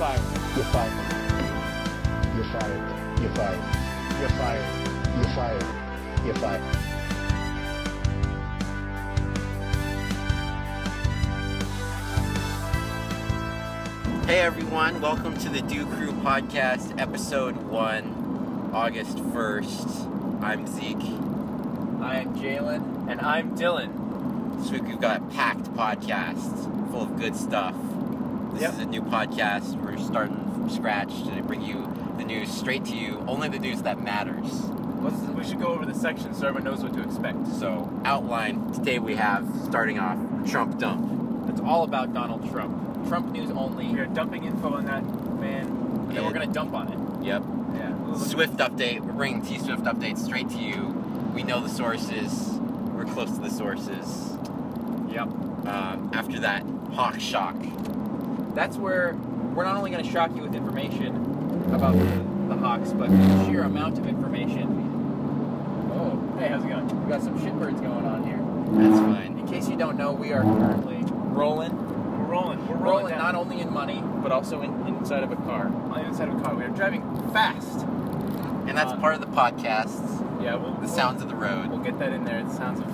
fired. You're fired. You're fired. You're fired. You're fired. You're fired. You're fired. Hey everyone, welcome to the Dew Crew Podcast, episode one, August 1st. I'm Zeke. I am Jalen. And I'm Dylan. This week we've got a packed podcast full of good stuff. This Yep. is a new podcast. We're starting from scratch to bring you the news straight to you, only the news that matters. Let's, we should go over the section so everyone knows what to expect. So, outline today we have starting off Trump dump. It's all about Donald Trump. Trump news only. We are dumping info on that man, and then we're going to dump on it. Yep. Yeah. Swift update. We're bringing T Swift updates straight to you. We know the sources. We're close to the sources. Yep. Um, after that, Hawk Shock. That's where we're not only going to shock you with information about the, the Hawks, but the sheer amount of information. Oh, hey, how's it going? We got some shitbirds going on here. That's fine. In case you don't know, we are currently rolling. We're rolling. We're Rolling, rolling, not only in money, but also in, inside of a car. on the inside of a car. We are driving fast. And that's Uh, part of the podcast. Yeah, we'll, The we'll- sounds of the road. We'll get that in there. The sounds of.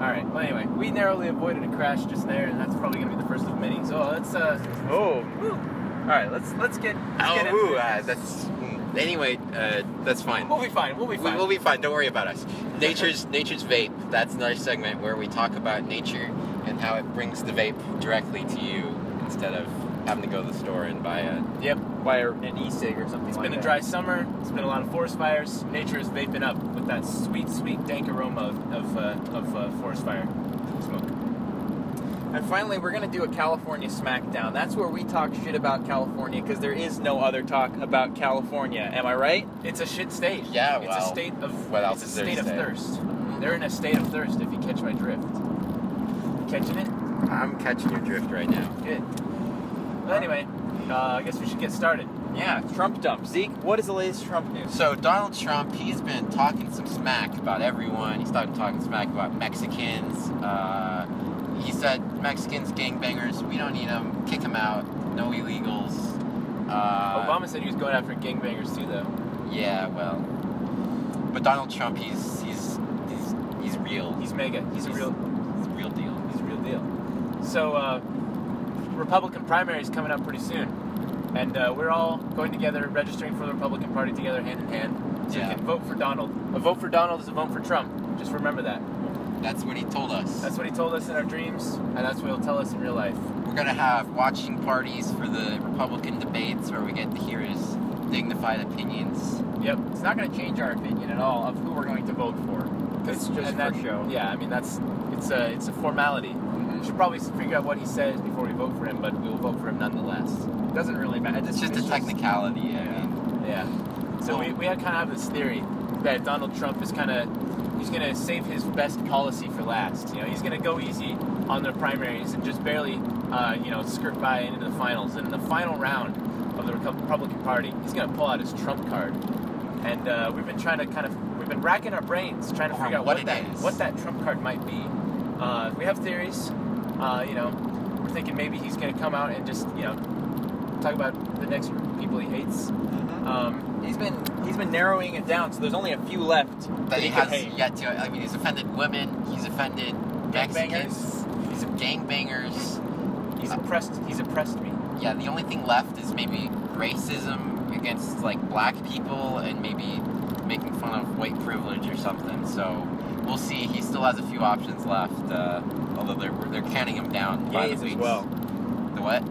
All right. Well, anyway, we narrowly avoided a crash just there, and that's probably gonna be the first of many. So let's. uh Oh, woo. All right. Let's let's get. Let's Oh, get ooh, uh, that's. Anyway, uh, that's fine. We'll be fine. We'll be fine. we'll be fine. Don't worry about us. Nature's Nature's vape. That's another segment where we talk about nature and how it brings the vape directly to you instead of having to go to the store and buy a. Yep. wire an e-cig or something It's like been a dry summer. It's been a lot of forest fires. Nature is vaping up with that sweet, sweet, dank aroma of of, uh, of uh, forest fire. And finally, we're going to do a California Smackdown. That's where we talk shit about California because there is no other talk about California. Am I right? It's a shit state. Yeah, It's a state of. what else it's is a there to state of say? thirst. They're in a state of thirst. If you catch my drift. Catching it. I'm catching your drift right now. Good. Well, anyway, uh, I guess we should get started. Yeah, Trump dump. Zeke, what is the latest Trump news? So Donald Trump, he's been talking some smack about everyone. He's talking talking smack about Mexicans. Uh, he said Mexicans, gangbangers, we don't need them. Kick them out. No illegals. Uh, Obama said he was going after gangbangers too, though. Yeah, well, but Donald Trump, he's he's he's he's real. He's mega. He's a real. he's a real deal. He's a real deal. So, uh, Republican primary is coming up pretty soon, and uh, we're all going together, registering for the Republican Party together, hand in hand, so Yeah. we can vote for Donald. A vote for Donald is a vote for Trump. Just remember that. That's what he told us. That's what he told us in our dreams, and that's what he'll tell us in real life. We're gonna have watching parties for the Republican debates where we get to hear his dignified opinions. Yep. It's not going to change our opinion at all of who we're going to vote for. It's just and for that, show. Yeah, I mean that's it's a it's a formality. Mm-hmm. We should probably figure out what he says before we vote for him, but we will vote for him nonetheless. It doesn't really matter. It's just a technicality. I mean, Yeah. So we, we had kind of have this theory that Donald Trump is kind of he's going to save his best policy for last. You know, he's going to go easy on the primaries and just barely, uh, you know, skirt by into the finals. And in the final round of the Republican Party, he's going to pull out his Trump card. And uh, we've been trying to kind of we've been racking our brains trying to figure out what what, that is. what that Trump card might be. Uh, we have theories. Uh, you know, we're thinking maybe he's going to come out and just you know talk about the next group of people he hates. Um, He's been he's been narrowing it down, so there's only a few left that he could has hate. yet to. I mean, he's offended women. He's offended Mexicans. He's gangbangers. He's oppressed. He's oppressed me. Yeah, the only thing left is maybe racism against like black people and maybe making fun of white privilege or something. So we'll see. He still has a few options left, uh, although they're they're counting him down. by the gays as well. The what?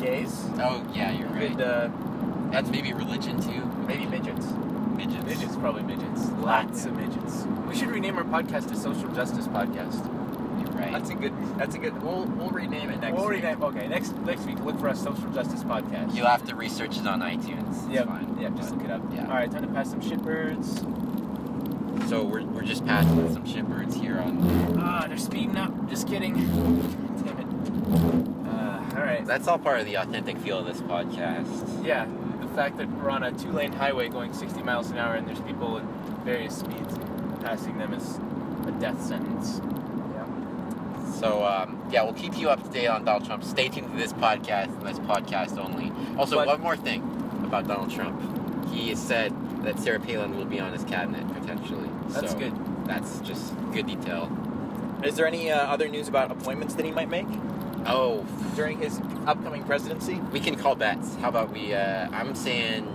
Gays. Oh yeah, you're right. Could, uh, and maybe religion too. maybe midgets. midgets. Midgets, probably midgets. Lots of midgets. We should rename our podcast to Social Justice Podcast. You're right. That's a good. That's a good. We'll we'll rename it next. We'll week. rename. Okay, next next week look for us Social Justice Podcast. You'll have to research it on iTunes. Fine. Yeah, just look it up. yeah. All right, time to pass some shitbirds. So we're, we're just passing some shitbirds here on. Ah, they're speeding up. Just kidding. Damn it. All right. That's all part of the authentic feel of this podcast. Yeah, the fact that we're on a two-lane highway going 60 miles an hour and there's people at various speeds passing them is a death sentence. So um, yeah, we'll keep you up to date on Donald Trump. Stay tuned to this podcast and this podcast only. Also, But- one more thing about Donald Trump. He has said that Sarah Palin will be on his cabinet potentially. That's So good. That's just good detail. Is there any uh, other news about appointments that he might make Oh, during his upcoming presidency? we can call bets. How about we? Uh, I'm saying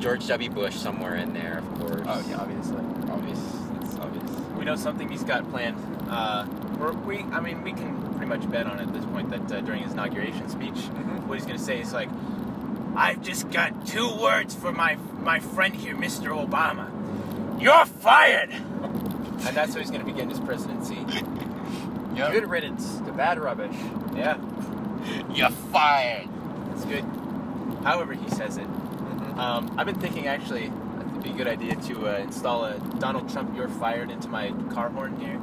George W. Bush somewhere in there, of course. Oh yeah, obviously. obvious. It's obvious. We know something he's got planned. Uh, we're, we, I mean, we can pretty much bet on it at this point that uh, during his inauguration speech, Mm-hmm. what he's going to say is like, "I've just got two words for my my friend here, Mr. Obama. You're fired." and that's how he's going to begin his presidency. Yep. Good riddance to bad rubbish. Yeah, You're fired. it's good. However, he says it. Mm-hmm. Um, I've been thinking actually, it'd be a good idea to uh, install a Donald Trump "You're fired" into my car horn here,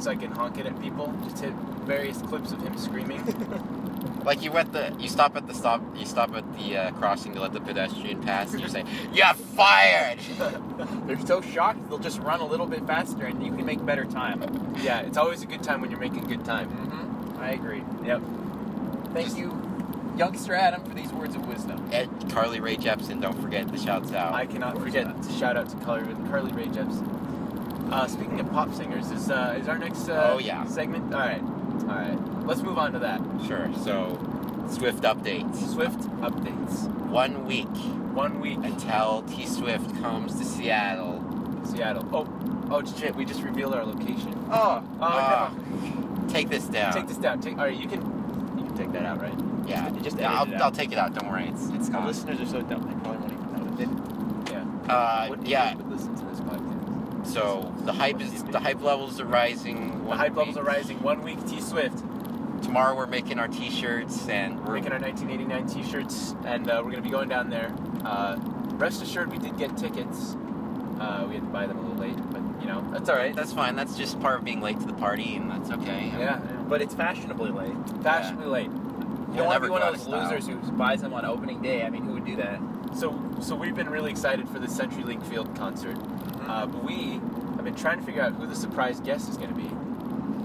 so I can honk it at people. Just hit various clips of him screaming. Like you at the, you stop at the stop, you stop at the uh, crossing to let the pedestrian pass, and you say, "You're fired." They're so shocked they'll just run a little bit faster, and you can make better time. yeah, it's always a good time when you're making good time. Mm-hmm. I agree. Yep. Thank Just- you, youngster Adam, for these words of wisdom. Ed, Carly Rae Jepsen, don't forget the shouts out. I cannot forget not. to shout out to Carly, Carly Rae Jepsen. Uh, speaking of pop singers, is uh, is our next uh, Oh, yeah. segment? All right, all right. Let's move on to that. Sure. So, Swift updates. Swift updates. One week One week. until T Swift comes to Seattle. Seattle. Oh, oh shit! We just revealed our location. Oh, Oh Ah. no! Take this down. Take this down. Take. All right, you can. You can take that out, right? Yeah. You just yeah, edit I'll, it out. I'll take it out. Don't worry. It's it's The gone. listeners are so dumb; they probably won't even notice. Yeah. Uh, What yeah. idiot listen to this podcast? So the hype is the hype levels are rising. The one hype levels are rising. One week, T Swift. Tomorrow we're making our T-shirts and We're we're making our 1989 T-shirts, and uh, we're gonna be going down there. Uh, rest assured, we did get tickets. Uh, we had to buy them a little late, but you know that's all right. That's fine. That's just part of being late to the party, and that's okay. yeah, But it's fashionably late. fashionably late. you don't want to never be one of those style. losers who buys them on opening day. I mean, who would do that? So, so we've been really excited for the CenturyLink Field concert, uh, but we have been trying to figure out who the surprise guest is going to be.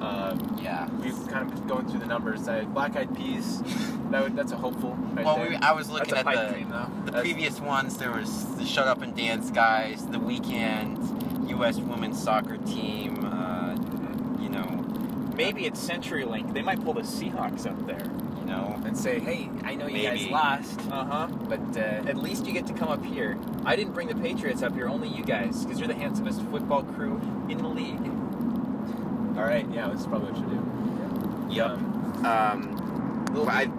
Uh, Yeah. we've kind of been going through the numbers. Uh, Black Eyed Peas, that would, that's a hopeful. Right Well, there. we, I was looking That's at the dream, the That's- previous ones. There was the Shut Up and Dance guys, the Weeknd, U.S. Women's Soccer Team. Uh, you know, Maybe it's CenturyLink. They might pull the Seahawks up there. you know. And say, hey, I know you Maybe. guys lost, Uh huh. but uh, at least you get to come up here. I didn't bring the Patriots up here, only you guys, because you're the handsomest football crew in the league. All right, yeah, that's probably what should do. Yep. Um, Um, I,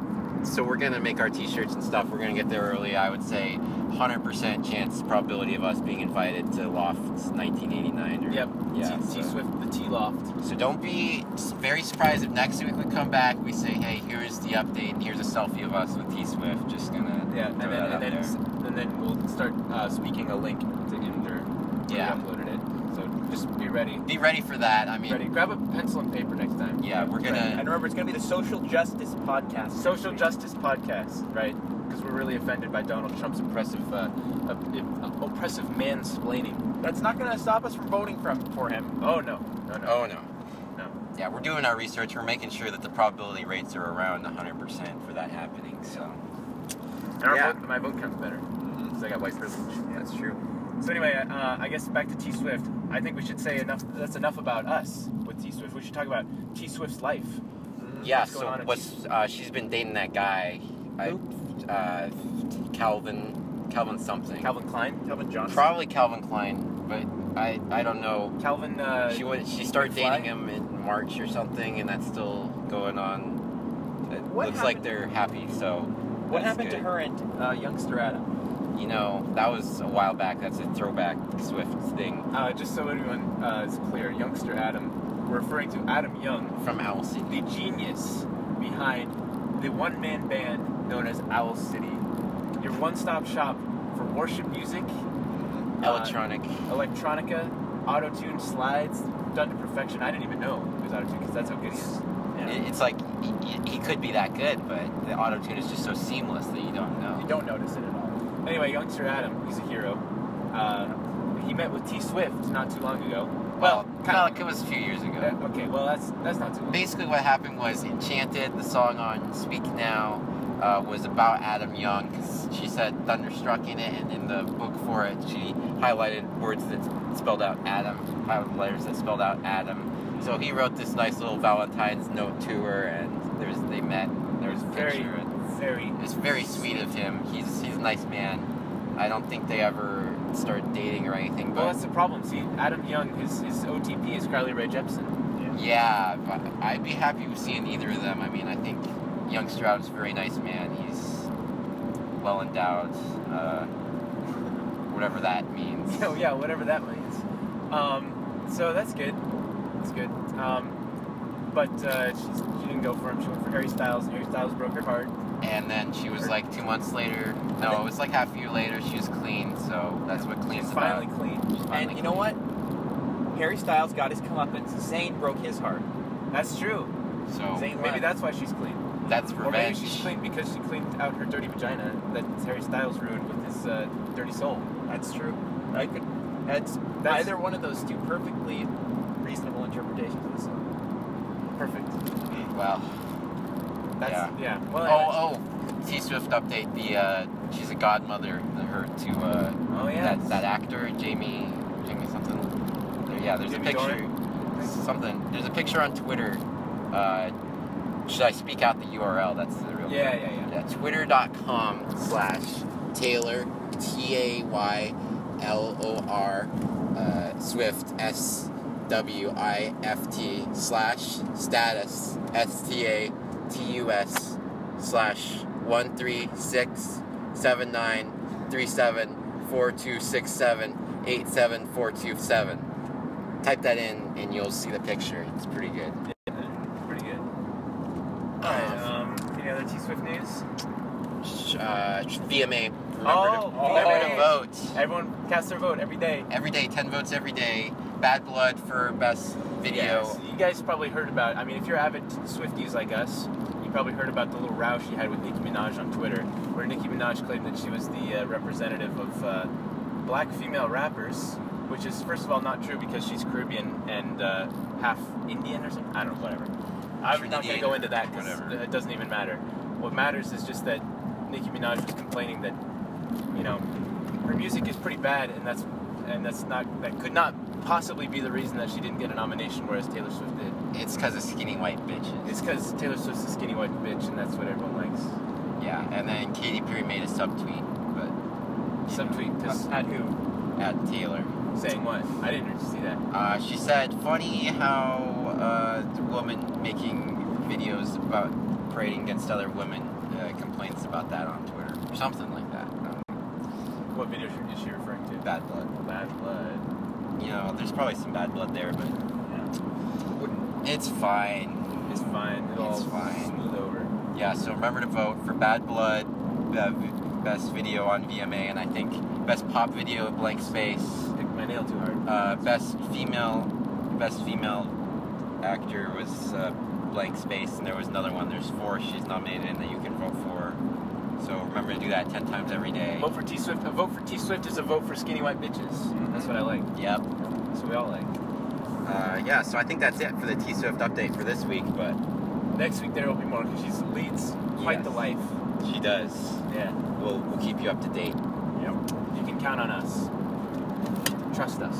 so we're gonna make our T-shirts and stuff. We're gonna get there early. I would say 100% chance probability of us being invited to Loft's 1989. Or, yep. Yeah. T, T so- Swift, the T Loft. So don't be very surprised if next week we come back, we say, hey, here's the update, and here's a selfie of us with T Swift. Just gonna Yeah, and then and then, and then we'll start uh, speaking a link to where Yeah. we uploaded it. So just be ready. Be ready for that. I mean, Ready. Grab a pencil and paper next time. yeah, we're gonna. And remember, it's going to be the Social Justice Podcast. Social Justice Podcast, right? Because we're really offended by Donald Trump's oppressive, uh, uh, oppressive mansplaining. That's not going to stop us from voting from for him. Oh no, no, no. Oh no. No. Yeah, we're doing our research. We're making sure that the probability rates are around 100% for that happening. So And our Yeah. vote, my vote counts better because I got white privilege. That's true. So anyway, uh, I guess back to T Swift. I think we should say enough. That's enough about us with T Swift. We should talk about T Swift's life. yeah, What's going on so what's uh, she's been dating that guy, I, uh, Calvin, Calvin something. Calvin Klein. Calvin Johnson. Probably Calvin Klein, but I I don't know. Calvin. Uh, she went. She started McFly? dating him in March or something, and that's still going on. It What looks like they're happy. So What that's happened to her and Uh, youngster Adam. You know, that was a while back. That's a throwback Swift thing Uh, just so everyone uh, is clear, youngster Adam. We're referring to Adam Young, from Owl City. the genius behind the one-man band known as Owl City. Your one-stop shop for worship music, uh, Electronic. electronica, auto-tune slides done to perfection. I didn't even know it was auto-tune because that's how good he is. It- It's like he, he could be that good, but the auto tune is just so seamless that you don't know. You don't notice it at all. Anyway, youngster Adam, he's a hero. Uh, he met with T Swift not too long ago. Well, kind of like it was a few years ago. of. Okay, well that's that's not too long. Basically, what happened was Enchanted, the song on Speak Now, uh, was about Adam Young because she said thunderstruck in it, and in the book for it, she highlighted words that spelled out Adam, highlighted letters that spelled out Adam. So he wrote this nice little Valentine's note to her, and there's they met. and There was a Very, picture. and very. It's very sweet of him. He's he's nice man. I don't think they ever started dating or anything, Well, but that's the problem. See, Adam Young, his his OTP is Carly Rae Jepsen. Yeah, but I'd be happy with seeing either of them. I mean, I think young Stroud's a very nice man. He's well endowed, uh, whatever that means. Oh yeah, whatever that means. Um, so that's good. That's good. Um, but uh, she's, she didn't go for him. She went for Harry Styles, and Harry Styles broke her heart. And then she was like two months later. No, it was like half a year later. She was clean, so that's what clean's She's about. finally clean. She's finally And you know what? Harry Styles got his comeuppance. Zayn broke his heart. That's true. So Zayn Maybe won. that's why she's clean. that's revenge. Or maybe she's clean because she cleaned out her dirty vagina that Harry Styles ruined with his uh, dirty soul. That's true. I could. That's, That's- either one of those two perfectly reasonable interpretations of the song. Perfect. Well, That's Yeah. yeah. Well, oh oh, T Swift update. The uh, she's a godmother. Her to uh, oh yeah. that that actor Jamie Jamie something. There, yeah, there's Jamie a picture. Something. There's a picture on Twitter. Uh, should I speak out the URL? That's the real. Yeah, yeah, yeah. Yeah, twitter.com slash Taylor, T A Y L O R, uh, Swift, S W I F T, slash status, S T A T U S, slash 13679374267874227. Type that in and you'll see the picture. It's pretty good. Pretty good. Alright, um, any other T Swift news? Uh, VMA. Remember, Oh, to, remember to vote. Everyone cast their vote every day. Every day, 10 votes every day. Bad Blood for best video. Yes. You guys probably heard about. I mean, if you're avid Swifties like us, you probably heard about the little row she had with Nicki Minaj on Twitter, where Nicki Minaj claimed that she was the uh, representative of uh, black female rappers, which is first of all not true because she's Caribbean and uh, half Indian or something. I don't know, whatever. I'm not going to go into that because it doesn't even matter. What matters is just that Nicki Minaj was complaining that, you know, her music is pretty bad, and that's and that's not that could not possibly be the reason that she didn't get a nomination, whereas Taylor Swift did. It's because of skinny white bitches. It's because Taylor Swift's a skinny white bitch, and that's what everyone likes. Yeah, and then Katy Perry made a subtweet, but Subtweet to At who? at Taylor. saying what? I didn't see that. Uh, she said, funny how uh, the woman making videos about parading against other women uh, complains about that on Twitter, or something like that. Um, What video is she referring to? bad blood. Bad blood. You know, there's probably some bad blood there, but Wouldn't. it's fine. It's fine. It'll It's all fine. smooth over. Yeah, so remember to vote for Bad Blood, uh, best video on VMA, and I think best pop video, Blank Space, Pick my nail too hard. uh, best female, best female actor was uh, Blank Space, and there was another one. There's four she's nominated in that you can vote for. So remember to do that ten times every day. Vote for T Swift. A vote for T Swift is a vote for skinny white bitches. That's what I like. Yep. That's what we all like. Uh, yeah, so I think that's it for the T Swift update for this week, but Next week there will be more because she leads quite Yes. the life. she does. Yeah. We'll, we'll keep you up to date. Yep. You can count on us. Trust us.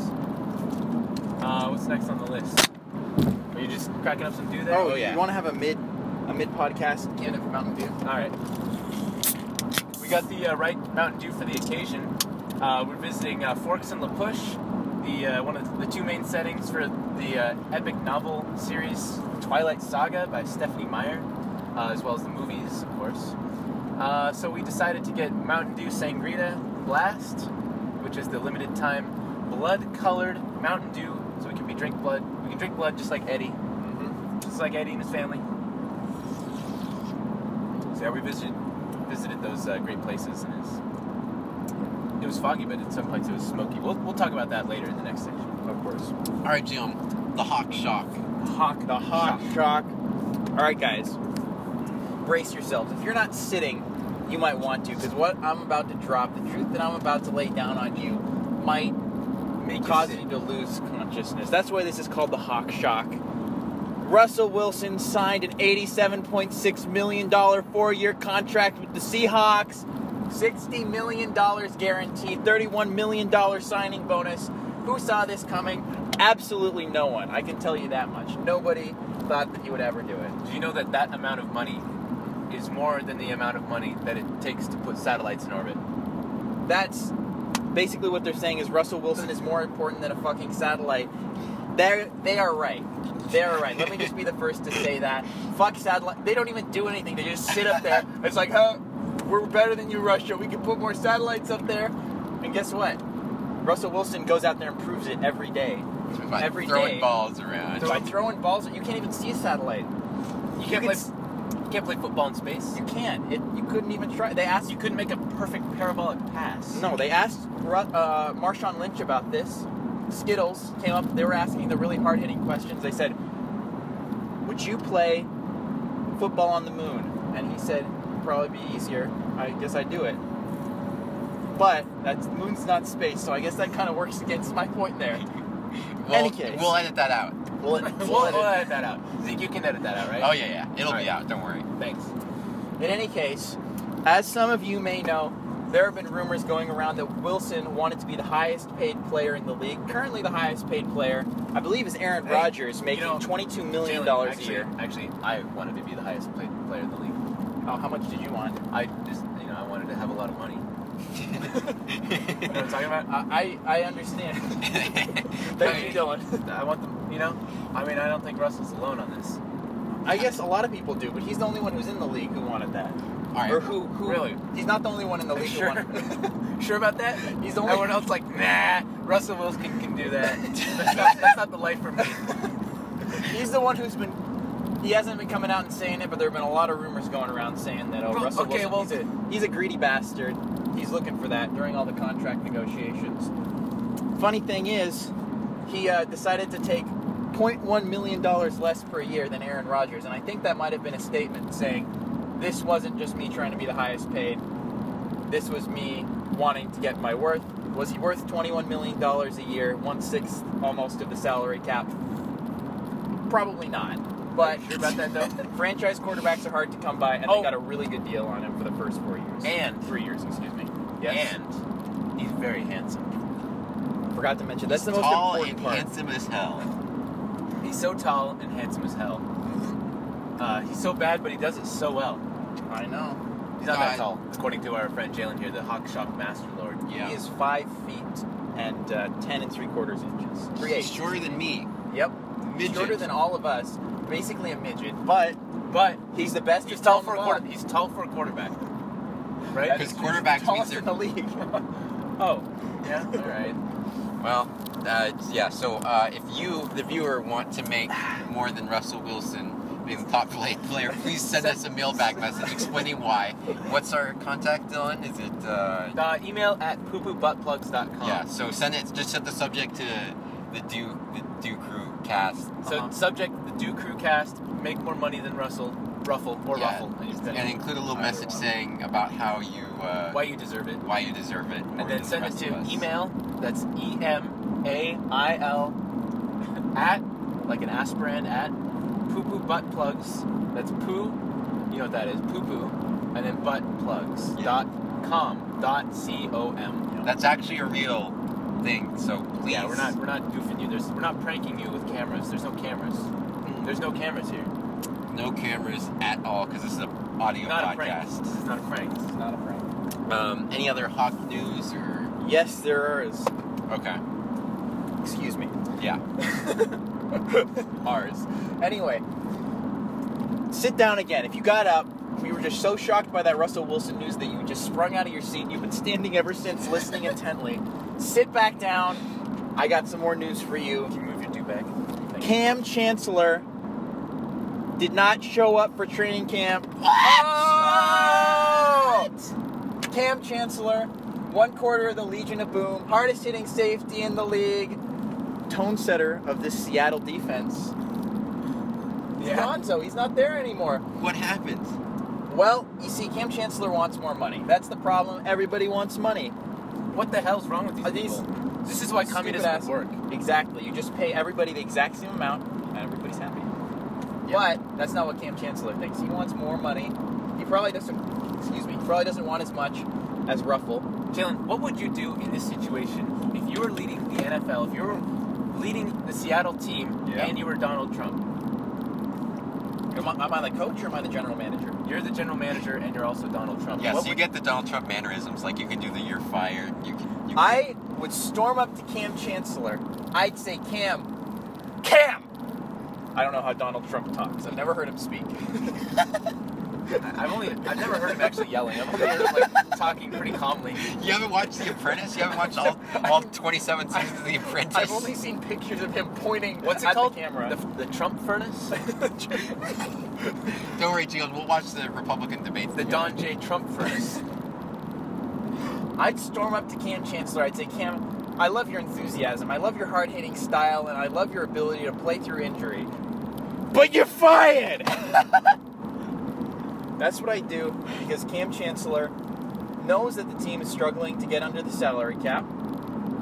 Uh, what's next on the list? Are you just cracking up some dew there? Oh, yeah. You want to have a mid, a mid podcast candidate for Mountain Dew? All right. We got the uh, right Mountain Dew for the occasion. Uh, we're visiting uh, Forks and La Push, the uh, one of the two main settings for the uh, epic novel series Twilight Saga by Stephenie Meyer, uh, as well as the movies, of course. Uh, so we decided to get Mountain Dew Sangrita Blast, which is the limited time blood-colored Mountain Dew, so we can be drink blood. We can drink blood just like Eddie, just like Eddie and his family. So yeah, we visited those uh, great places, and it's, it was foggy, but at some points it was smoky. We'll, we'll talk about that later in the next section. Of course. All right, Jim. The Hawk Shock. Hawk, the Hawk Shock. All right, guys, brace yourselves. If you're not sitting, you might want to, because what I'm about to drop, the truth that I'm about to lay down on you, might make cause you you to lose consciousness. That's why this is called the Hawk Shock. Russell Wilson signed an $87.6 million four year contract with the Seahawks. $60 million guaranteed, $31 million signing bonus. Who saw this coming? Absolutely no one. I can tell you that much. Nobody thought that he would ever do it. Do you know that that amount of money is more than the amount of money that it takes to put satellites in orbit? That's basically what they're saying is Russell Wilson is more important than a fucking satellite. They're, they are right. They are right. Let me just be the first to say that. Fuck satellite. They don't even do anything. They just sit up there. It's like, huh, we're better than you, Russia. We can put more satellites up there. And guess what? Russell Wilson goes out there and proves it every day. By Every throwing day. balls around. By throwing balls, you can't even see a satellite. You You can't can play. s- You can't play football in space. You can't. It, you couldn't even try. They asked You couldn't make a perfect parabolic pass. No, they asked uh, Marshawn Lynch about this. Skittles came up. They were asking the really hard hitting questions. They said, "Would you play football on the moon?" And he said, "Probably be easier. I guess I'd do it." But that's moon's not space, so I guess that kind of works against my point there. We'll, any case. we'll edit that out. We'll, We'll, we'll edit that out. Zeke, you can edit that out, right? Oh yeah, yeah. It'll be Alright. out. Don't worry. Thanks. In any case, as some of you may know, there have been rumors going around that Wilson wanted to be the highest paid player in the league. Currently, the highest paid player, I believe, is Aaron Hey, Rodgers, you making know, $22 million Jalen, a year. Actually, I wanted to be the highest paid player in the league. Oh, how much did you want? I just, you know, I wanted to have a lot of money. You know what I'm talking about? I, I, I understand. Thank you, Dylan. I want them, you know? I mean, I don't think Russell's alone on this. I guess a lot of people do, but he's the only one who's in the league who wanted that. Right. Or who, who Really? He's not the only one in the league Sure. sure about that? He's the only- Everyone else like, nah, Russell Wilson can, can do that. that's, not, that's not the life for me. He's the one who's been. He hasn't been coming out and saying it, but there have been a lot of rumors going around saying that oh, Russell okay, Wilson, he's, a, he's a greedy bastard. He's looking for that during all the contract negotiations. Funny thing is, he uh, decided to take 0.1 million dollars less per year than Aaron Rodgers, and I think that might have been a statement saying this wasn't just me trying to be the highest paid. This was me wanting to get my worth. Was he worth 21 million dollars a year, one sixth almost of the salary cap? Probably not. But Sure about that, though? franchise quarterbacks are hard to come by, and Oh. they got a really good deal on him for the first four years. And- three years, excuse me. Yes. And he's very handsome. forgot to mention that's the most Tall important and part. handsome as hell. He's so tall and handsome as hell. Uh, he's so bad, but he does it so well. I know. He's not that tall, according to our friend Jalen here, the Hawk Shock Master Lord. Yeah. He is five feet and uh, ten and three quarters inches. Three He's shorter than me. Yep. Midget. Shorter than all of us. Basically a midget, but But he's the best. he's tall for a quarter. He's tall for a quarterback, right? Because quarterbacks tallest means in the league. oh, yeah. All right. Well, uh, yeah. So uh, if you, the viewer, want to make more than Russell Wilson being the top player, please send us a mailback message explaining why. What's our contact, Dylan? Is it? Uh, Uh, email at poopoobuttplugs.com. yeah. So send it. Just set the subject to the Do the Dew Crew cast. So Uh-huh. subject the Dew Crew cast. Make more money than Russell, Ruffle or Yeah. Ruffle, and, And include a little message one. saying about how you uh, why you deserve it. why you deserve it, and then send it to email. That's E M A I L at like an aspirant at poo poo butt plugs. That's poo. You know what that is? Poo poo, and then butt plugs Yeah. dot com dot c o m. That's actually a real thing. So please. Yeah, we're not we're not goofing you. There's we're not pranking you with cameras. There's no cameras. Mm. There's no cameras here. no cameras at all because this is an audio Not a prank. podcast. This is not a prank. This is not a prank. Um, any other Hawk news or Yes, there is. okay? Excuse me. Yeah. Ours. Anyway, sit down again. If you got up, we were just so shocked by that Russell Wilson news that you just sprung out of your seat. You've been standing ever since, listening intently. Sit back down. I got some more news for you. Can you move your bag? Thank you. Kam Chancellor did not show up for training camp. Oh! Kam Chancellor, one quarter of the Legion of Boom, hardest hitting safety in the league, tone setter of this Seattle defense. He's Yeah. gone, so he's not there anymore. What happened? Well, you see, Kam Chancellor wants more money. That's the problem. Everybody wants money. What the hell's wrong with these, Are these people? This is why communism ass- work. Exactly. You just pay everybody the exact same amount, and everybody's happy. Yeah. But that's not what Kam Chancellor thinks. He wants more money. He probably doesn't. Excuse me. He probably doesn't want as much as Ruffle. Jalen, what would you do in this situation if you were leading the NFL, if you were leading the Seattle team, Yeah. and you were Donald Trump? Am I, am I the coach or am I the general manager? You're the general manager, and you're also Donald Trump. Yeah, What so you get the Donald Trump mannerisms. Like you can do the "you're fired." You can. You can I would storm up to Kam Chancellor. I'd say, Cam, Cam. I don't know how Donald Trump talks. I've never heard him speak. I've only, I've never heard him actually yelling. I've only heard him like talking pretty calmly. You haven't watched The Apprentice? You haven't watched all, all 27 seasons of The Apprentice? I've only seen pictures of him pointing What's it at called? the camera. The, the Trump furnace? Don't worry, Jill. We'll watch the Republican debates. the. Don J. Trump furnace. I'd storm up to Kam Chancellor. I'd say, Cam, I love your enthusiasm. I love your hard hitting style, and I love your ability to play through injury. But you're fired! That's what I do because Kam Chancellor knows that the team is struggling to get under the salary cap.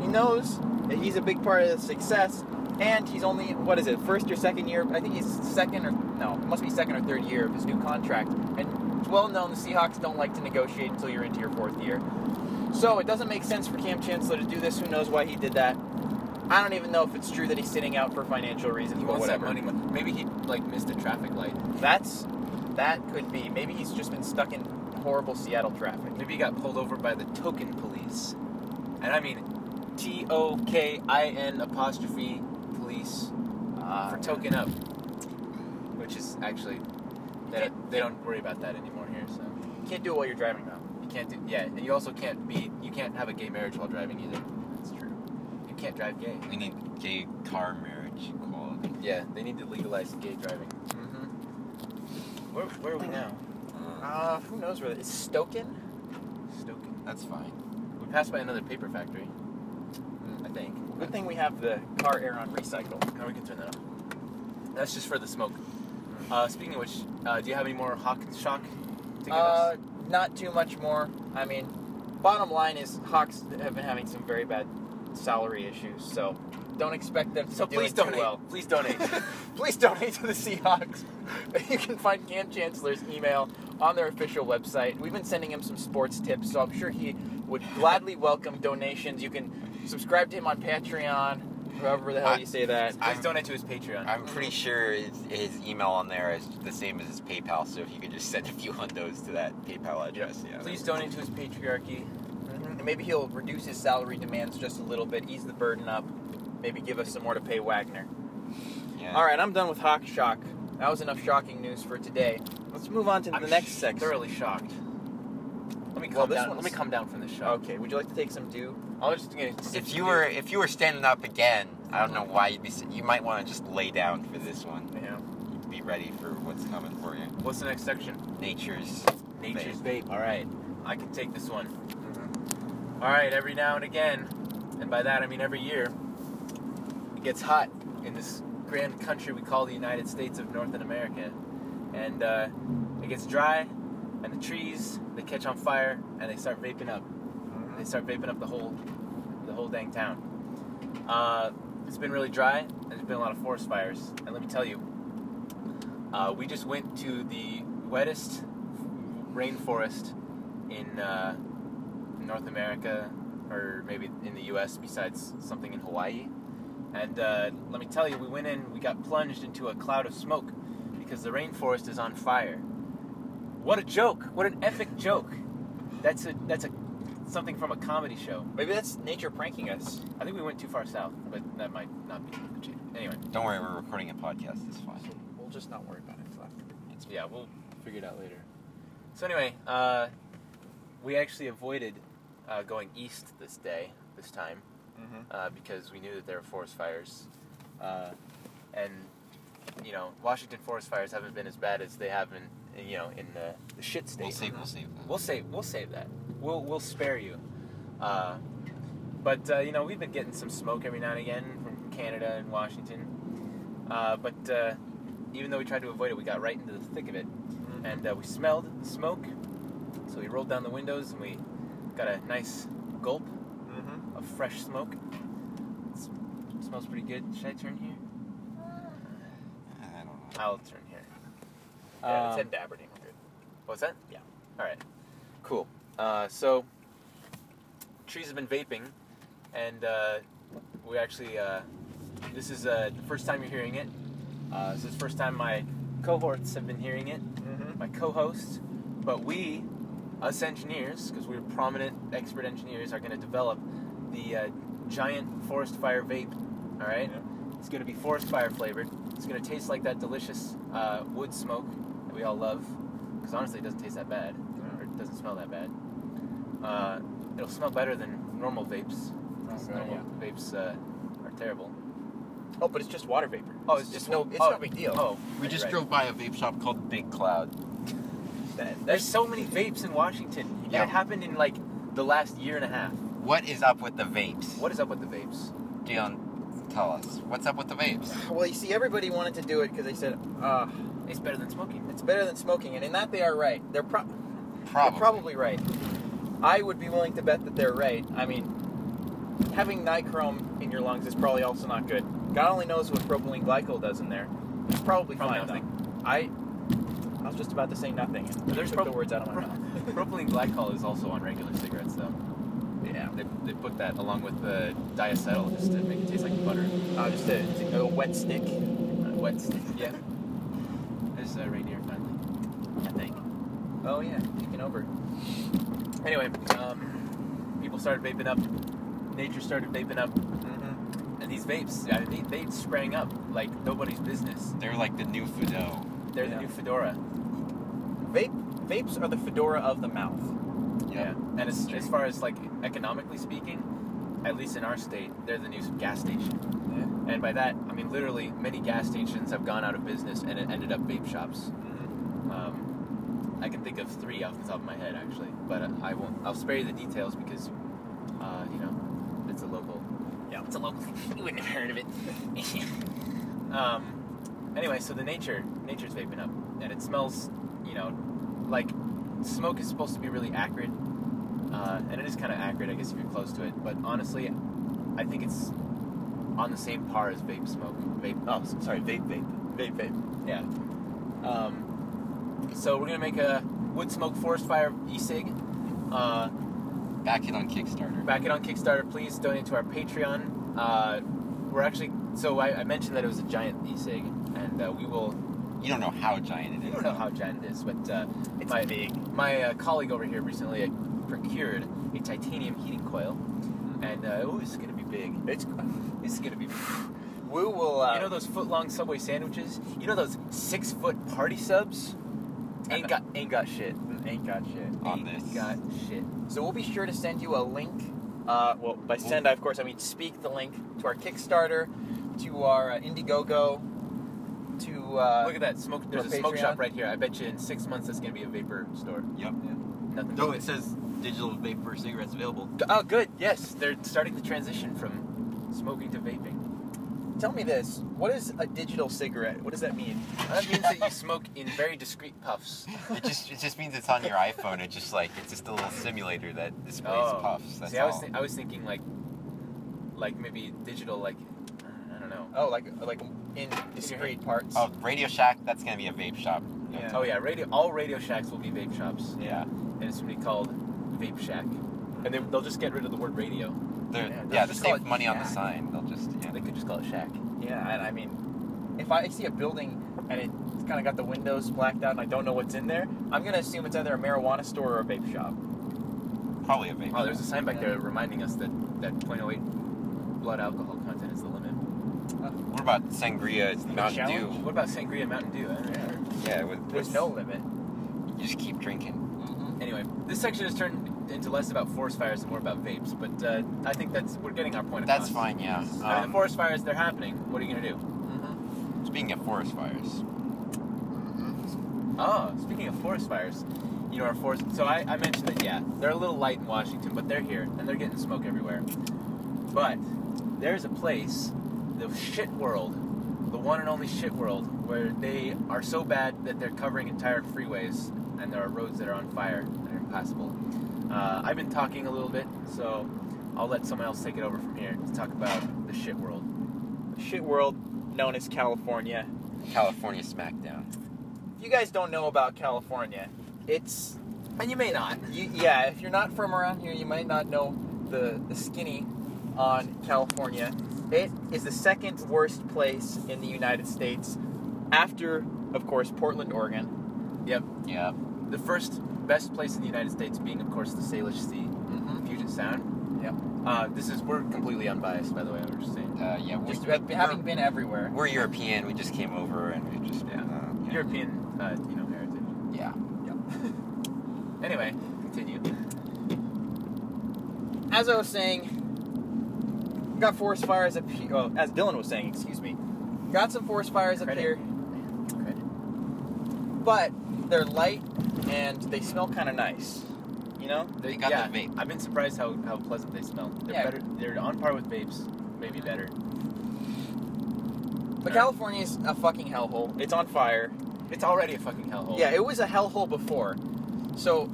He knows that he's a big part of the success, and he's only, what is it, first or second year? I think he's second or, no, it must be second or third year of his new contract. And it's well known the Seahawks don't like to negotiate until you're into your fourth year. So it doesn't make sense for Kam Chancellor to do this. Who knows why he did that? I don't even know if it's true that he's sitting out for financial reasons, He wants that whatever. money. Maybe he like missed a traffic light. That's that could be. Maybe he's just been stuck in horrible Seattle traffic. Maybe he got pulled over by the token police. And I mean T O K I N apostrophe police Uh, for token up. Which is actually they, they don't worry about that anymore here, so you can't do it while you're driving though. you can't do yeah, and you also can't be you can't have a gay marriage while driving either. That's true. You can't drive gay. We need gay car marriage equality. Yeah, they need to legalize gay driving. Where, where are we now? Uh, Uh, who knows where that is? Stoken? Stoking. that's fine. We passed by another paper factory. I think. Good thing we have the car air on recycle. Now we can turn that off. That's just for the smoke. Uh, speaking of which, uh, do you have any more Hawk Shock to give Uh, us? not too much more. I mean, bottom line is Hawks have been having some very bad salary issues, so don't expect them to So be please doing too donate. well. Please donate. Please donate to the Seahawks. You can find Kam Chancellor's email on their official website. We've been sending him some sports tips, so I'm sure he would gladly welcome donations. You can subscribe to him on Patreon, however the hell I- you say that. Please I'm- donate to his Patreon. I'm pretty mm-hmm. sure his, his email on there is the same as his PayPal, so if you could just send a few hundos to that PayPal address, yeah. Please donate to his patriarchy. Mm-hmm. And maybe he'll reduce his salary demands just a little bit, ease the burden up, maybe give us some more to pay Wagner. Yeah. All right, I'm done with Hawk Shock. That was enough shocking news for today. Let's move on to the I'm next section. Thoroughly shocked. Let me Well, calm this down. Let me calm down from this shock. Okay, would you like to take some dew? I was just gonna. If you were if you were standing up again, I don't know why you'd be. You might want to just lay down for this one. Yeah. Be ready for what's coming for you. what's the next section? Nature's. Nature's Vape. All right, I can take this one. Mm-hmm. All right, every now and again, and by that I mean every year, it gets hot in this grand country we call the United States of North America, and uh, it gets dry, and the trees they catch on fire and they start vaping up. They start vaping up the whole, the whole dang town. Uh, it's been really dry, and there's been a lot of forest fires. And let me tell you, uh, we just went to the wettest rainforest in uh, North America, or maybe in the U.S. Besides something in Hawaii. And uh, let me tell you, we went in, we got plunged into a cloud of smoke because the rainforest is on fire. What a joke! What an epic joke! That's a that's a something from a comedy show. Maybe that's nature pranking us. I think we went too far south, but that might not be legit. Anyway, Don't worry, we're recording a podcast. It's fine. We'll just not worry about it until after. It's yeah, we'll figure it out later. So anyway, uh, we actually avoided uh, going east this day, this time, Mm-hmm. uh, because we knew that there were forest fires, uh, and you know, Washington forest fires haven't been as bad as they have in, you know, in the, the shit state. We'll save. We'll save. that. We'll save. We'll save that. We'll we'll spare you. Uh, but uh, you know, we've been getting some smoke every now and again from Canada and Washington. Uh, but uh, even though we tried to avoid it, we got right into the thick of it, and uh, we smelled the smoke. So we rolled down the windows and we got a nice gulp Mm-hmm. Of fresh smoke. smells pretty good. Should I turn here? I don't know. I'll turn here. Yeah, it's Um, heading to Aberdeen. We're good. What's that? Yeah. All right. Cool. Uh, so, trees have been vaping, and uh, we actually, uh, this is uh, the first time you're hearing it. Uh, this is the first time my cohorts have been hearing it, Mm-hmm. my co-hosts. But we, us engineers, because we're prominent expert engineers, are going to develop the uh, giant forest fire vape. All right. It's going to be forest fire flavored. It's going to taste like that delicious uh, wood smoke that we all love. Because honestly, it doesn't taste that bad, or it doesn't smell that bad. Uh, it'll smell better than normal vapes. 'cause Okay, normal vapes uh, are terrible. Oh, but it's just water vapor. Oh, it's just no. no- It's oh, no big deal. Oh, We just right. drove by a vape shop called Big Cloud. That- There's so many vapes in Washington. Yeah. That happened in like the last year and a half. What is up with the vapes? What is up with the vapes? Dion, tell us. What's up with the vapes? Well, you see, everybody wanted to do it because they said, uh, It's better than smoking. it's better than smoking, and in that they are right. They're, pro- they're Probably. probably right. I would be willing to bet that they're right. I mean, having nichrome in your lungs is probably also not good. God only knows what propylene glycol does in there. It's probably, Probably fine. nothing. though. I, I was just about to say nothing. There's took prop- the words out of my mouth. Propylene glycol is also on regular cigarettes, though. Yeah. They, they put that along with the diacetyl just to make it taste like butter. Uh, just a, a wet stick. Uh, wet stick. Yeah. There's uh, reindeer finally. I think. Oh yeah, taking over. Anyway, um, people started vaping up. Nature started vaping up, Mm-hmm. and these vapes, I mean, they, they sprang up like nobody's business. They're like the new Fido. They're Yeah. the new fedora. Vape vapes are the fedora of the mouth. Yeah. And as, as far as like economically speaking, at least in our state, they're the new gas station. Yeah. And by that, I mean literally many gas stations have gone out of business and it ended up vape shops. Mm-hmm. Um, I can think of three off the top of my head actually, but I won't. I'll spare you the details because, uh, you know, it's a local. Yeah. it's a local. you wouldn't have heard of it. um, anyway, so the nature, nature's vaping up, and it smells, you know, like smoke is supposed to be really acrid, uh, and it is kind of acrid, I guess, if you're close to it. But honestly, I think it's on the same par as vape smoke. Vape. Oh, sorry, vape, vape, vape, vape. Yeah. Um, so we're gonna make a wood smoke forest fire e-cig. Uh, Back it on Kickstarter. back it on Kickstarter, please donate to our Patreon. Uh, we're actually so I, I mentioned that it was a giant e-cig, and uh, we will. You don't know how giant it is. I is. don't know how giant it is, but uh, It's my big. my uh, colleague over here recently procured a titanium heating coil, and uh, oh, this is gonna be big. It's This is gonna be. We will. Uh, you know those foot long Subway sandwiches? You know those six foot party subs? Ain't got ain't got shit. ain't got shit. On Ain't this. got shit. So we'll be sure to send you a link. Uh, well, by send, I of course I mean speak the link to our Kickstarter, to our uh, Indiegogo, to uh, Look at that smoke. There's a for smoke Patreon? shop right here. I bet you in six months that's gonna be a vapor store. Yep. Nothing. No, it says digital vapor cigarettes available. Oh, good. Yes, they're starting the transition from smoking to vaping. Tell me this: What is a digital cigarette? What does that mean? That means that you smoke in very discreet puffs. It just it just means it's on your iPhone. It just like it's just a little simulator that displays Oh. puffs. That's See, all. I was, thi- I was thinking like, like maybe digital, like, I don't know. Oh, like like in discrete parts. oh, Radio Shack. That's gonna be a vape shop. Yeah. Oh yeah, radio. All Radio Shacks will be vape shops, Yeah. and it's gonna be called Vape Shack, and they, they'll just get rid of the word radio. They're, Yeah, yeah, just to save it money on the sign, they'll just yeah. They could just call it Shack. Yeah, and I mean, if I see a building and it's kind of got the windows blacked out and I don't know what's in there, I'm gonna assume it's either a marijuana store or a vape shop. Probably a vape. Oh, there's a sign back there reminding us that that 0.08 blood alcohol content is the limit. What about sangria? It's Mountain? Dew. What about sangria Mountain Dew? I don't. Yeah, with, There's with- no limit. You just keep drinking. Anyway, this section has turned into less about forest fires and more about vapes, but uh, I think that's we're getting our point across. That's fine. Yeah. I mean, the Um, forest fires, they're happening. What are you gonna do? speaking of forest fires, Oh, speaking of forest fires, you know our forest. So I, I mentioned that yeah, they're a little light in Washington, but they're here and they're getting smoke everywhere. But there's a place, the shit world, the one and only shit world, where they are so bad that they're covering entire freeways and there are roads that are on fire and are impassable. Uh, I've been talking a little bit, so I'll let someone else take it over from here to talk about the shit world. The shit world known as California. California SmackDown. If you guys don't know about California, it's And you may not. you, yeah. If you're not from around here, you might not know the the skinny on California. It is the second worst place in the United States, after, of course, Portland, Oregon. Yep. Yeah. The first best place in the United States being, of course, the Salish Sea, Mm-hmm. Puget Sound. Yep. Uh, this is we're completely unbiased, by the way. We're just saying. Uh, yeah. Just we- ha- having been everywhere. We're European. We just came over and we just Yeah. Uh, yeah. European, uh, you know, heritage. Yeah. Yep. anyway, continue. As I was saying, got forest fires up here. Well, oh, as Dylan was saying, excuse me, got some forest fires up here, Credit. but they're light and they smell kind of nice. You know? They got yeah, the vape. I've been surprised how, how pleasant they smell. They're Yeah. better. They're on par with vapes, maybe better. But Yeah. California's a fucking hellhole. It's on fire. It's already a fucking hellhole. Yeah, it was a hellhole before. So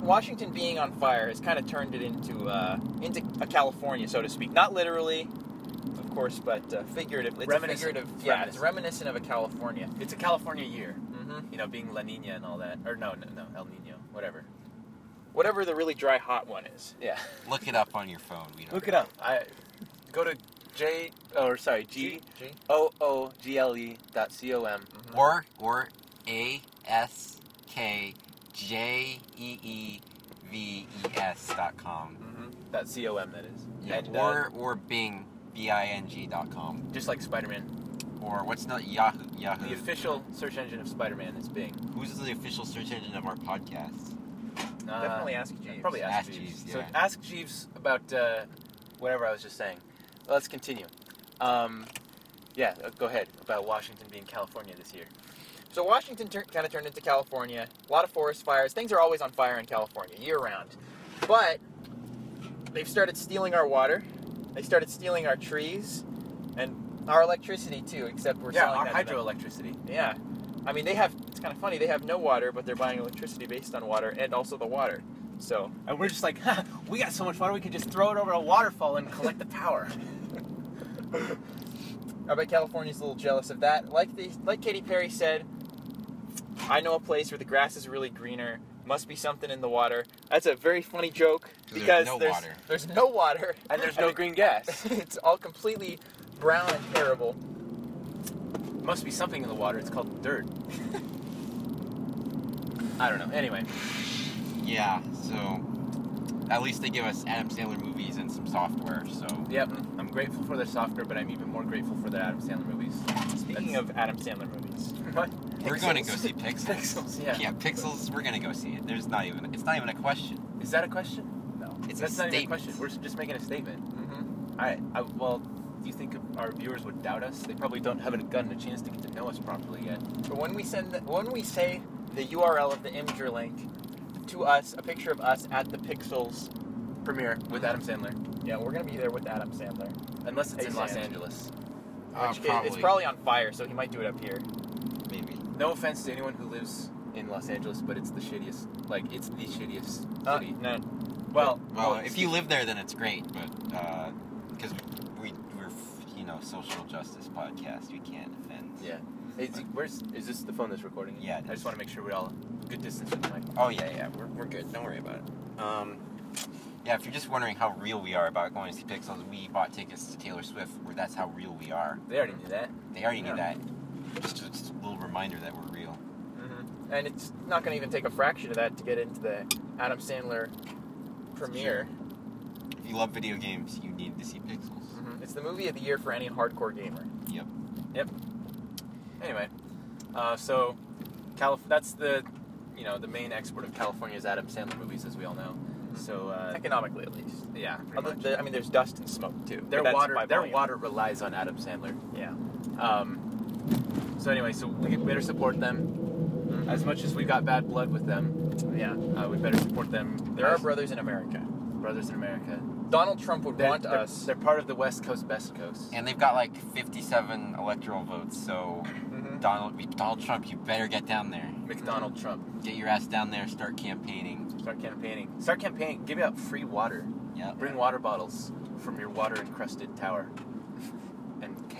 Washington being on fire has kind of turned it into uh, into a California, so to speak. Not literally, of course, but uh, figuratively. It's a Reminiscent. figurative. It's Yeah, it's reminiscent. reminiscent of a California. It's a California year. Mm-hmm. You know, being La Nina and all that. Or no, no, no, El Nino, whatever. Whatever the really dry hot one is. Yeah. Look it up on your phone. We don't Look it up. I go to J or sorry G G. O O G L E dot C O M. Or or A S K J E E V E S dot com. Mm-hmm. Dot C O M that is. Yeah. And, uh, or or Bing B I N G dot com. just like Spider-Man. Or what's not Yahoo Yahoo. The official search engine of Spider-Man is Bing. Who's the official search engine of our podcast? Uh, Definitely ask Jeeves. Probably ask, Ask Jeeves. Jeeves, So ask Jeeves about uh, whatever I was just saying. Let's continue. Um, yeah, go ahead about Washington being California this year. So Washington tur- kind of turned into California. A lot of forest fires. Things are always on fire in California, year round. But they've started stealing our water. They started stealing our trees and our electricity too. Except we're yeah, selling our that to them. hydroelectricity. Yeah, I mean they have. It's kind of funny. They have no water, but they're buying electricity based on water and also the water. So And we're just like, ha, we got so much water, we could just throw it over a waterfall and collect the power. I bet California's a little jealous of that. Like the like Katy Perry said, I know a place where the grass is really greener. Must be something in the water. That's a very funny joke 'Cause there's because no there's water. there's no water And there's no green gas. it's all completely brown and terrible. Must be something in the water. It's called dirt. I don't know. Anyway, Yeah. So at least they give us Adam Sandler movies and some software. So yep, I'm grateful for their software, but I'm even more grateful for their Adam Sandler movies. Speaking of Adam Sandler movies, What? We're going to go see Pixels. Pixels, yeah. Yeah, Pixels. We're gonna go see it. There's not even. It's not even a question. Is that a question? no. It's That's a not even a statement. question. We're just making a statement. Mm-hmm. All right. I, well, do you think our viewers would doubt us? They probably don't haven't gotten a chance to get to know us properly yet. But when we send the, when we say the URL of the Imgur link to us, a picture of us at the Pixels, Premiere with Adam Sandler, yeah, we're gonna be there with Adam Sandler. unless it's Hey, in Los Sand. Angeles. Uh, Which i- it's probably on fire, so he might do it up here. Maybe. No offense to anyone who lives in Los Angeles, but it's the shittiest. Like it's the shittiest Uh, city. no, well, Well, well, if you live there, then it's great. But because we we're you know social justice podcast, we can't offend. yeah. Is, where's is this the phone that's recording? it? Yeah, it I is. just want to make sure we're all good distance from the mic. Oh yeah, yeah. We're, we're good. Don't worry about it. Um, yeah, if you're just wondering how real we are about going to see Pixels, we bought tickets to Taylor Swift. Where that's how real we are. They already knew that. They already Yeah. knew that. Just, just a little reminder that we're real. hmm and it's not gonna even take a fraction of that to get into the Adam Sandler premiere. If you love video games, you need to see Pixels. Mhm. It's the movie of the year for any hardcore gamer. Yep. Yep. Anyway, uh, so Calif- that's the you know the main export of California is Adam Sandler movies, as we all know. So uh, Economically, at least. yeah, much. the, I mean, there's dust and smoke too. their water their volume. water relies on Adam Sandler. Yeah. Um, so anyway, so we better support them Mm-hmm. as much as we got bad blood with them. Yeah. Uh, we better support them. There are as brothers in America. brothers in America. Donald Trump would They're, want they're- us. They're part of the West Coast, Best Coast. And they've got like 57 electoral votes. So Mhm. Donald Donald Trump, you better get down there. McDonald Trump. Get your ass down there. Start campaigning. Start campaigning. Start campaigning. Give out free water. Yeah. Bring water bottles from your water encrusted tower.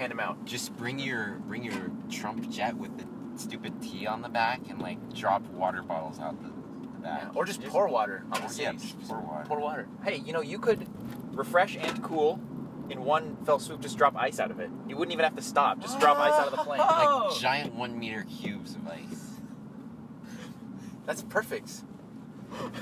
Hand them out. Just bring your bring your Trump jet with the stupid T on the back and like drop water bottles out the, the back. Or just Just- pour water on the Or, yeah, just pour water. Pour water. Hey, you know, you could refresh and cool in one fell swoop. Just drop ice out of it. You wouldn't even have to stop. Just drop ice out of the oh! plane. Oh! Like giant one meter cubes of ice. That's perfect.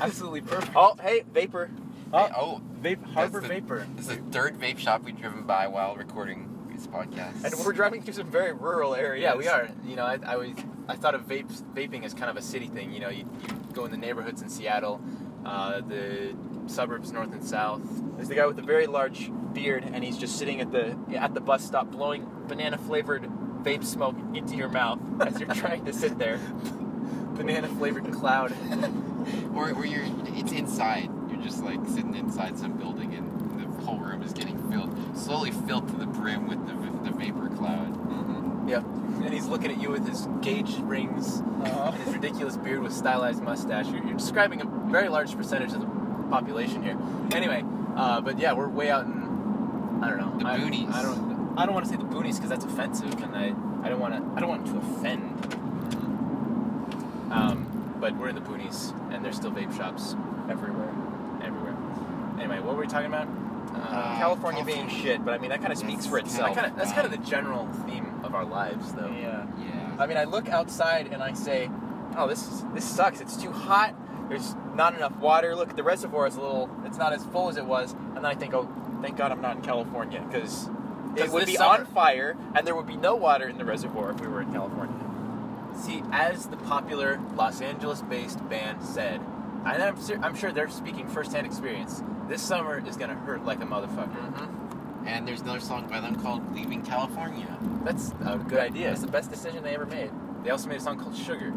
Absolutely perfect. Oh, hey, vapor. Hey, oh, oh Vape, Harbor the- Vapor. this is the third vape shop we've driven by while recording podcast. And we're driving through some very rural areas. Yeah, we are. You know, I, I was I thought of vape, vaping as kind of a city thing. You know, you, you go in the neighborhoods in Seattle, uh, the suburbs north and south. There's the guy with the very large beard, and he's just sitting at the at the bus stop, blowing banana flavored vape smoke into your mouth as you're trying to sit there. Banana flavored cloud. or, or you're it's inside. You're just like sitting inside some building and the whole room is getting filled, slowly filled to the brim with the, the vapor cloud. Yep. And he's looking at you with his gauge rings Uh-huh. and his ridiculous beard with stylized mustache. You're, you're describing a very large percentage of the population here. Anyway, uh, but yeah, we're way out in I don't know The I, boonies. I don't I don't want to say the boonies because that's offensive, and I I don't want to I don't want to offend. Um, but we're in the boonies, and there's still vape shops Everywhere. everywhere. Anyway, what were we talking about? Uh, California being shit, but I mean that kind of speaks for That's itself. That kinda, that's kind of the general theme of our lives, though. Yeah. Yeah. I mean, I look outside and I say, "Oh, this is, this sucks. It's too hot. There's not enough water. Look, the reservoir is a little. It's not as full as it was." And then I think, "Oh, thank God I'm not in California because it would be summer- on fire and there would be no water in the reservoir if we were in California." See, as the popular Los Angeles-based band said, and I'm, ser- I'm sure they're speaking firsthand experience. This summer is gonna hurt like a motherfucker. Mm-hmm. And there's another song by them called "Leaving California." That's a good idea. It's the best decision they ever made. They also made a song called Sugar.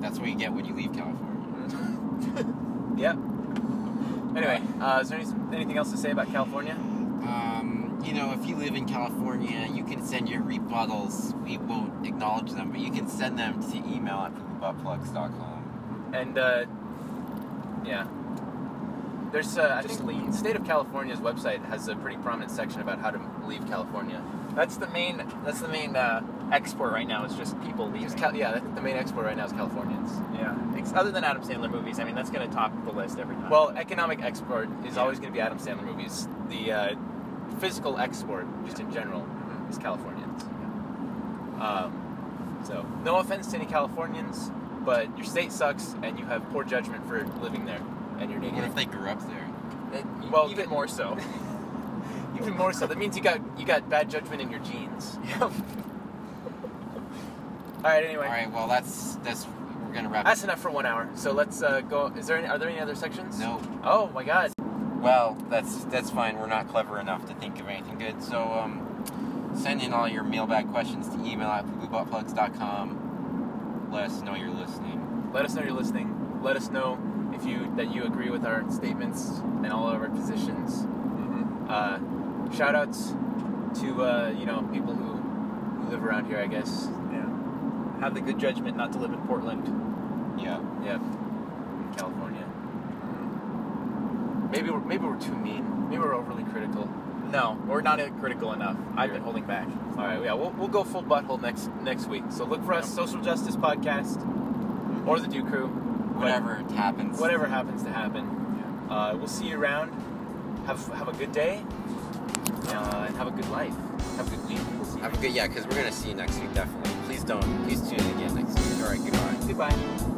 That's what you get when you leave California. Yep. Anyway, uh, is there any, anything else to say about California? Um, you know, if you live in California, you can send your rebuttals. We won't acknowledge them, but you can send them to email at poopybuttplugs.com. And uh, yeah, there's uh, I think leave. state of California's website has a pretty prominent section about how to leave California. That's the main. That's the main uh, export right now. Is just people leaving. Cal- yeah, I think the main export right now is Californians. yeah. Ex- Other than Adam Sandler movies, I mean, that's going to top the list every time. Well, economic export is Yeah. always going to be Adam Sandler movies. The uh, physical export, just in general, Mhm. is Californians. Um, so, no offense to any Californians, but your state sucks and you have poor judgment for living there, and you're What if they grew up there? It- well, even more so. Even more so, that means you got you got bad judgment in your genes. All right. Anyway, All right. Well, that's that's we're gonna wrap. that's enough for one hour. So let's uh, go. Is there any, are there any other sections? No. Oh my God. Well, that's that's fine. We're not clever enough to think of anything good. So um, send in all your mailbag questions to email at poopybuttplugs.com. Let us know you're listening. Let us know you're listening. Let us know if you that you agree with our statements and all of our positions. Uh, shout outs to uh, you know people who who live around here. I guess. Yeah. Have the good judgment not to live in Portland. Yeah. In California. Maybe we're maybe we're too mean. Maybe we're overly critical. No, we're not critical enough. I've been holding back. All right. Yeah. We'll, we'll go full butthole next next week. So look for us, Social Justice Podcast, or the Dew Crew. Whatever happens. Whatever happens to happen. Uh, we'll see you around. Have have a good day. Uh, and have a good life. Have a good week. We'll see you. Have a good yeah, because we're gonna see you next week definitely. Please don't. Please tune in again next week. All right. Goodbye. Goodbye.